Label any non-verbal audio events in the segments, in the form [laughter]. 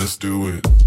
let's do it.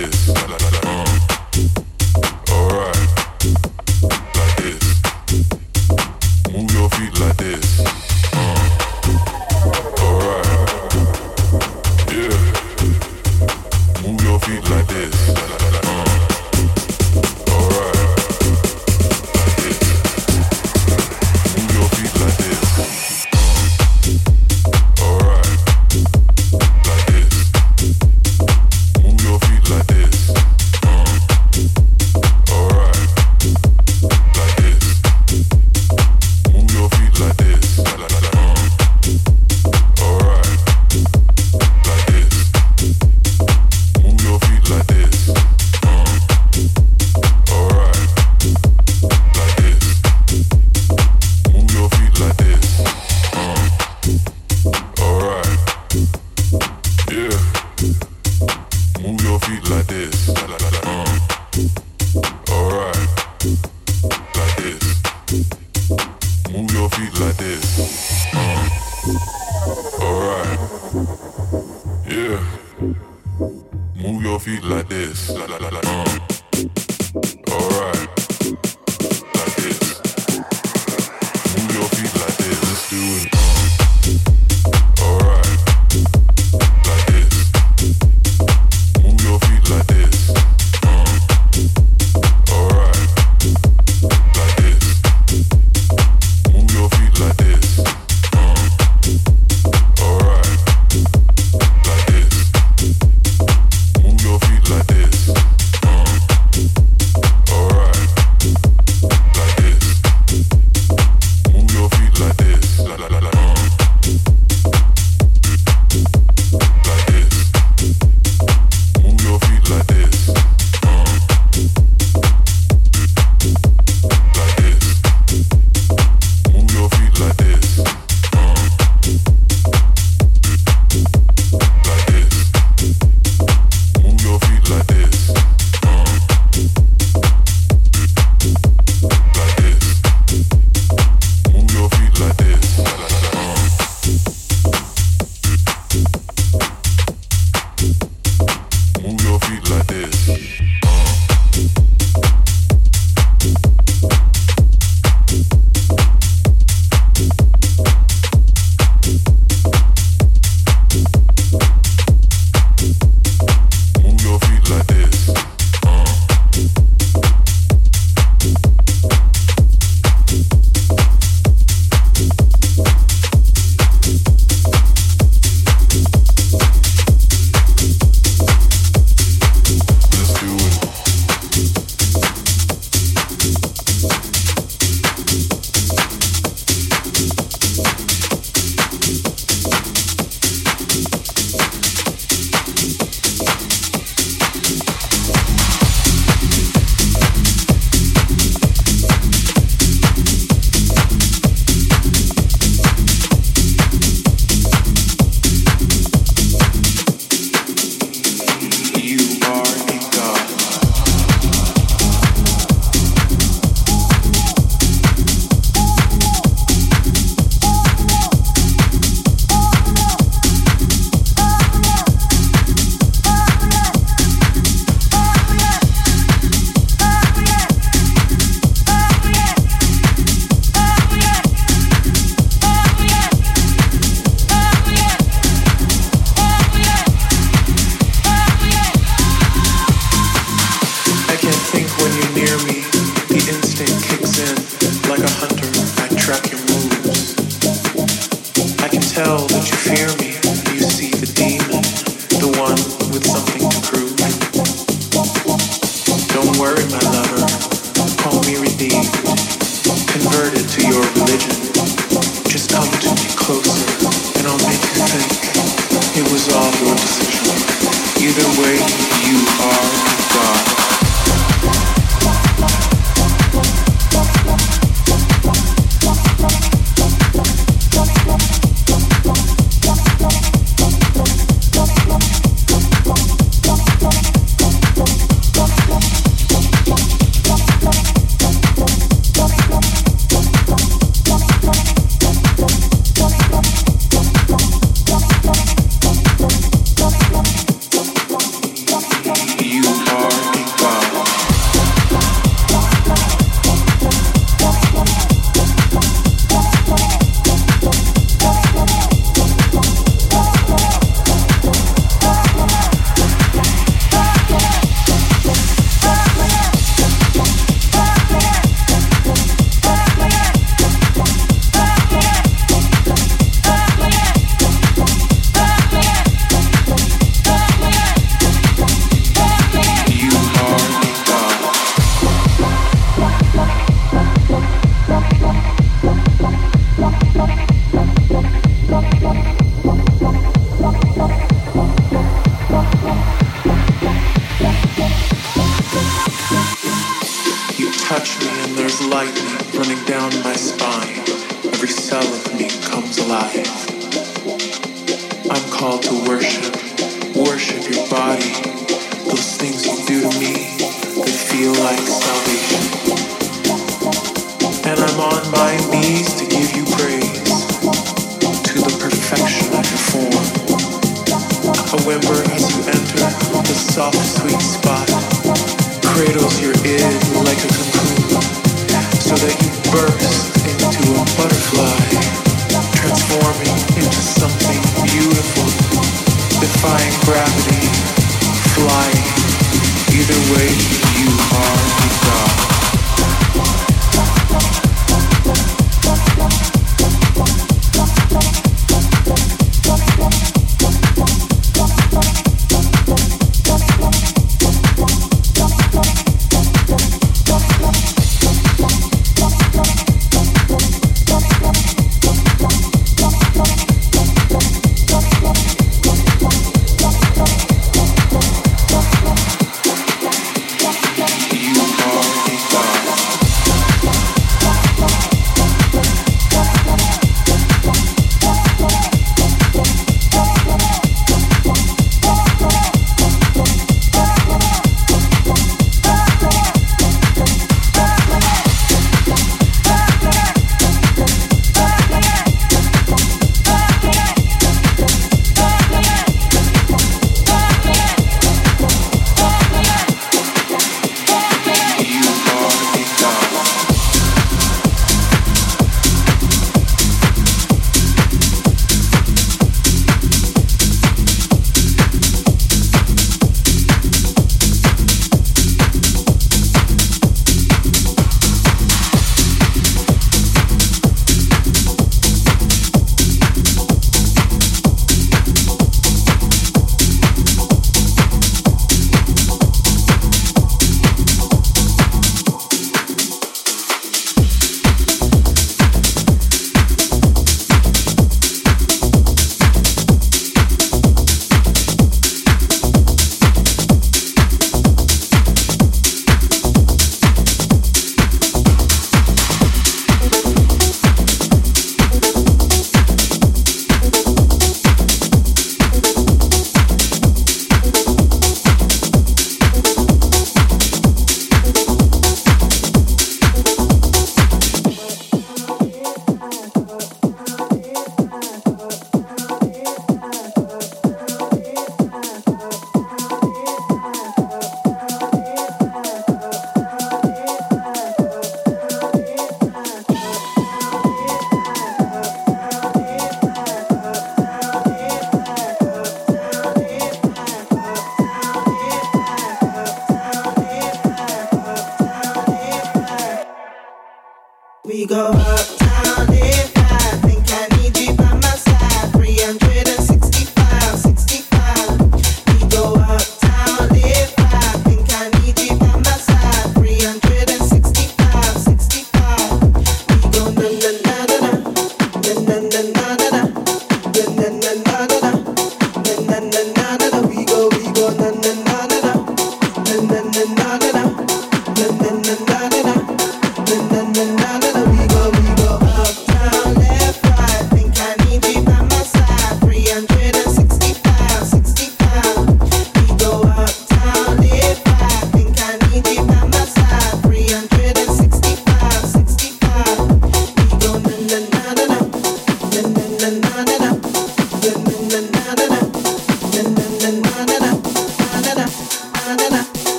is.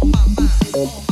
棒棒。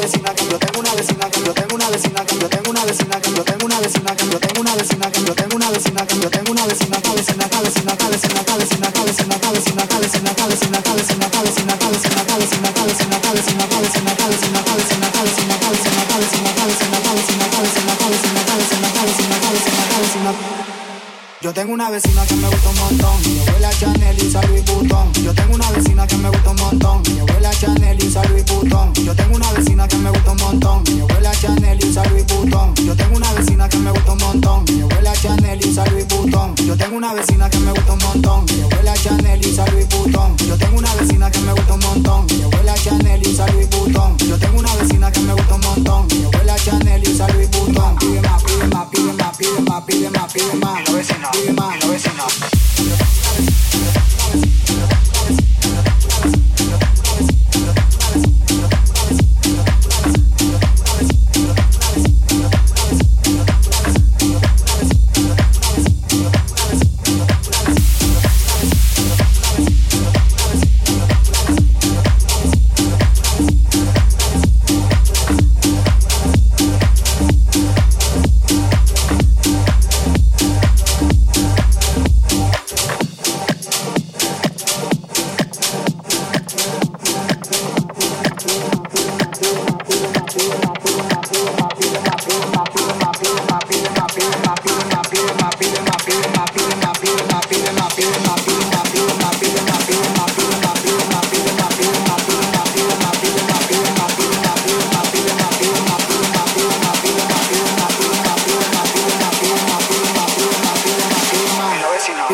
vecina que yo tengo.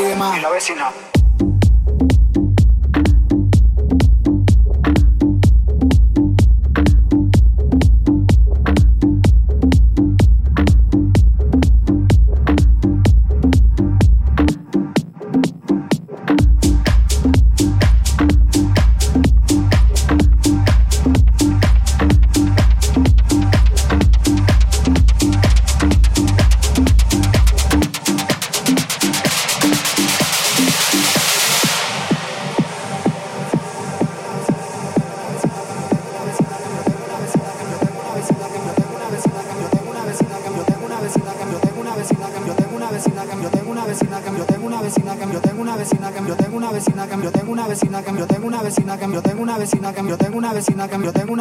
Y la vecina.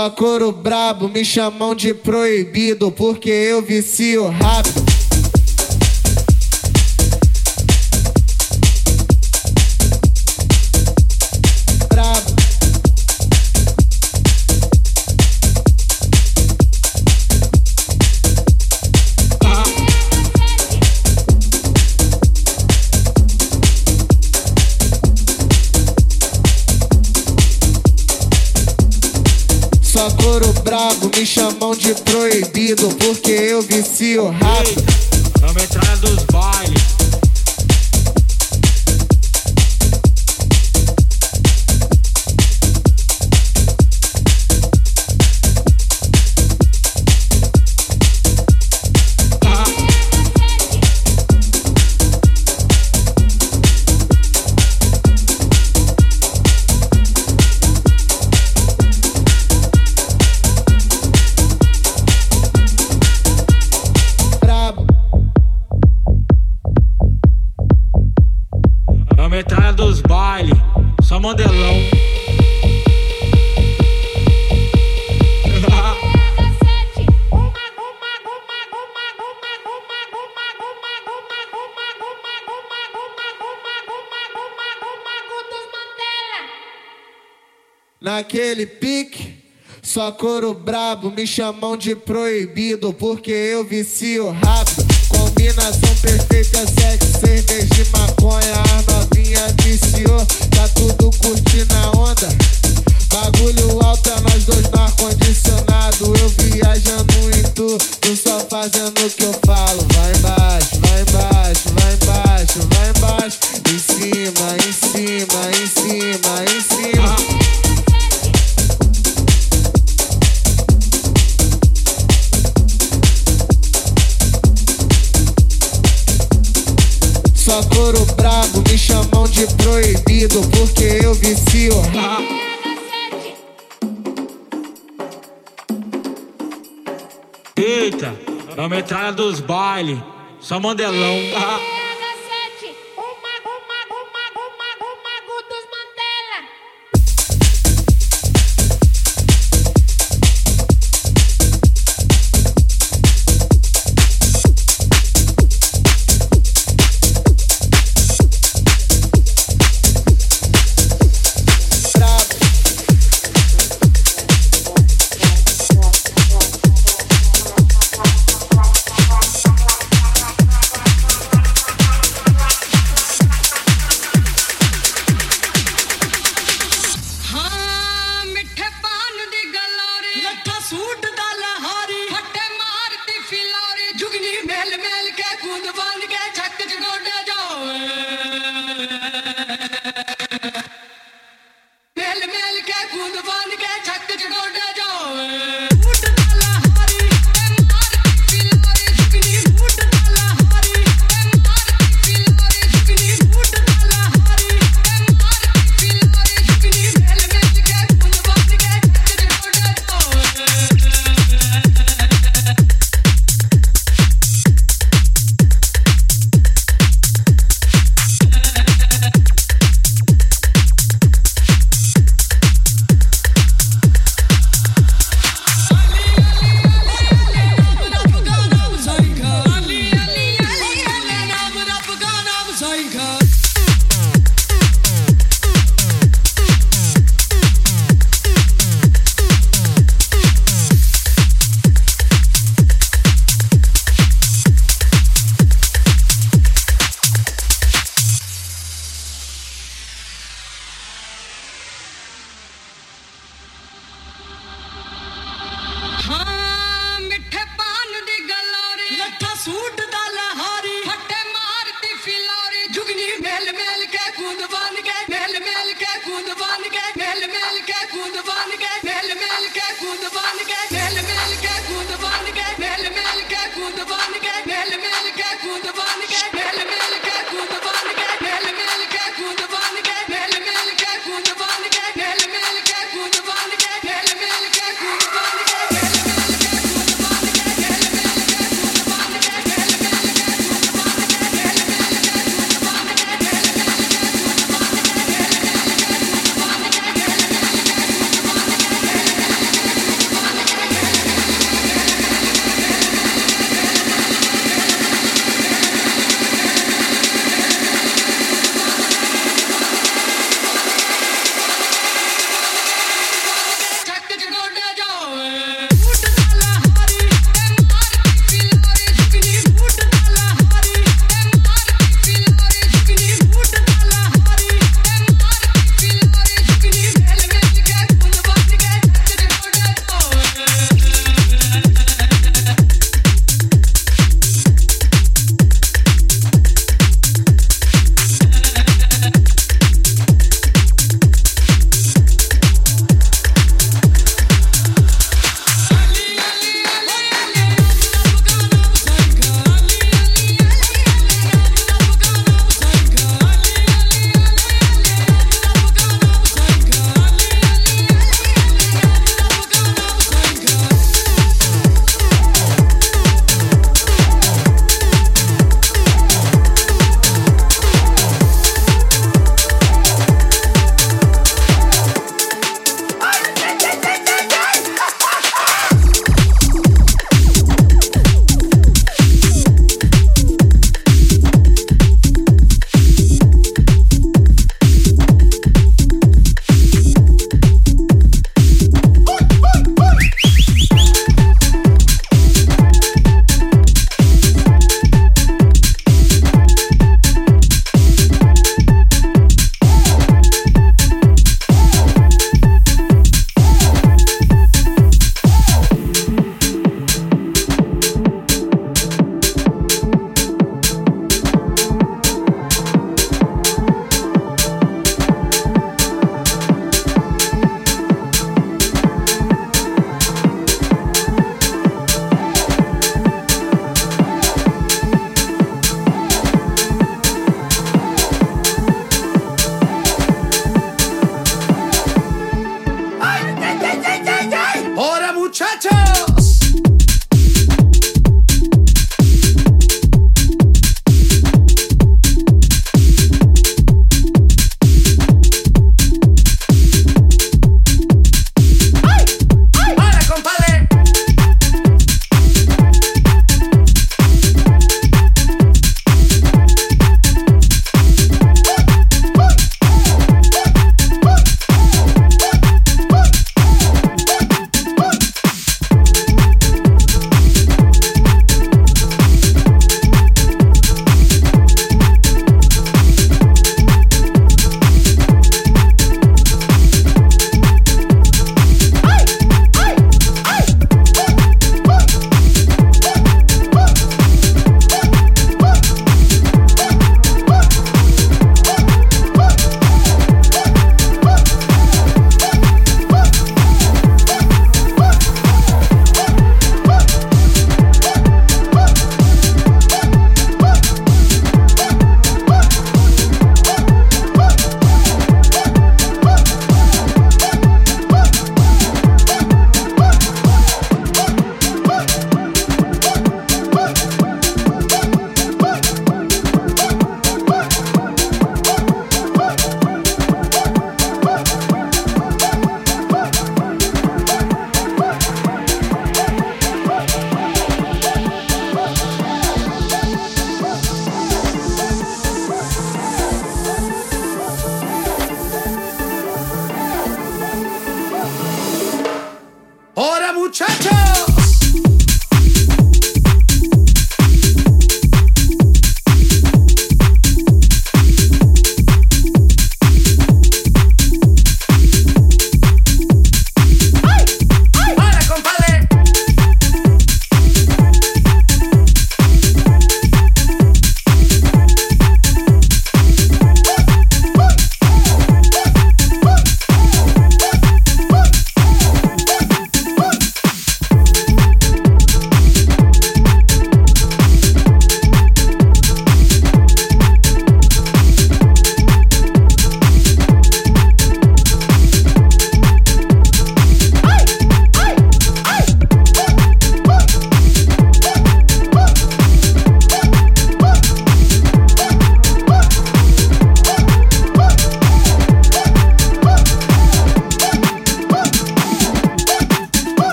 Só couro brabo, me chamam de proibido porque eu vicio rápido. Chamam de proibido porque eu vicio naquele pique. Só couro brabo, me chamam de proibido, porque eu vicio rápido. Combinação perfeita, sexo, cerveja de maconha. A novinha viciou, tá tudo curtindo a onda. Bagulho alto é nós dois no ar-condicionado. Eu viajando em tu, tu só fazendo o que eu falo. Só couro brabo, me chamam de proibido, porque eu vicio. Eita, é a metralha dos baile, só mandelão. [laughs]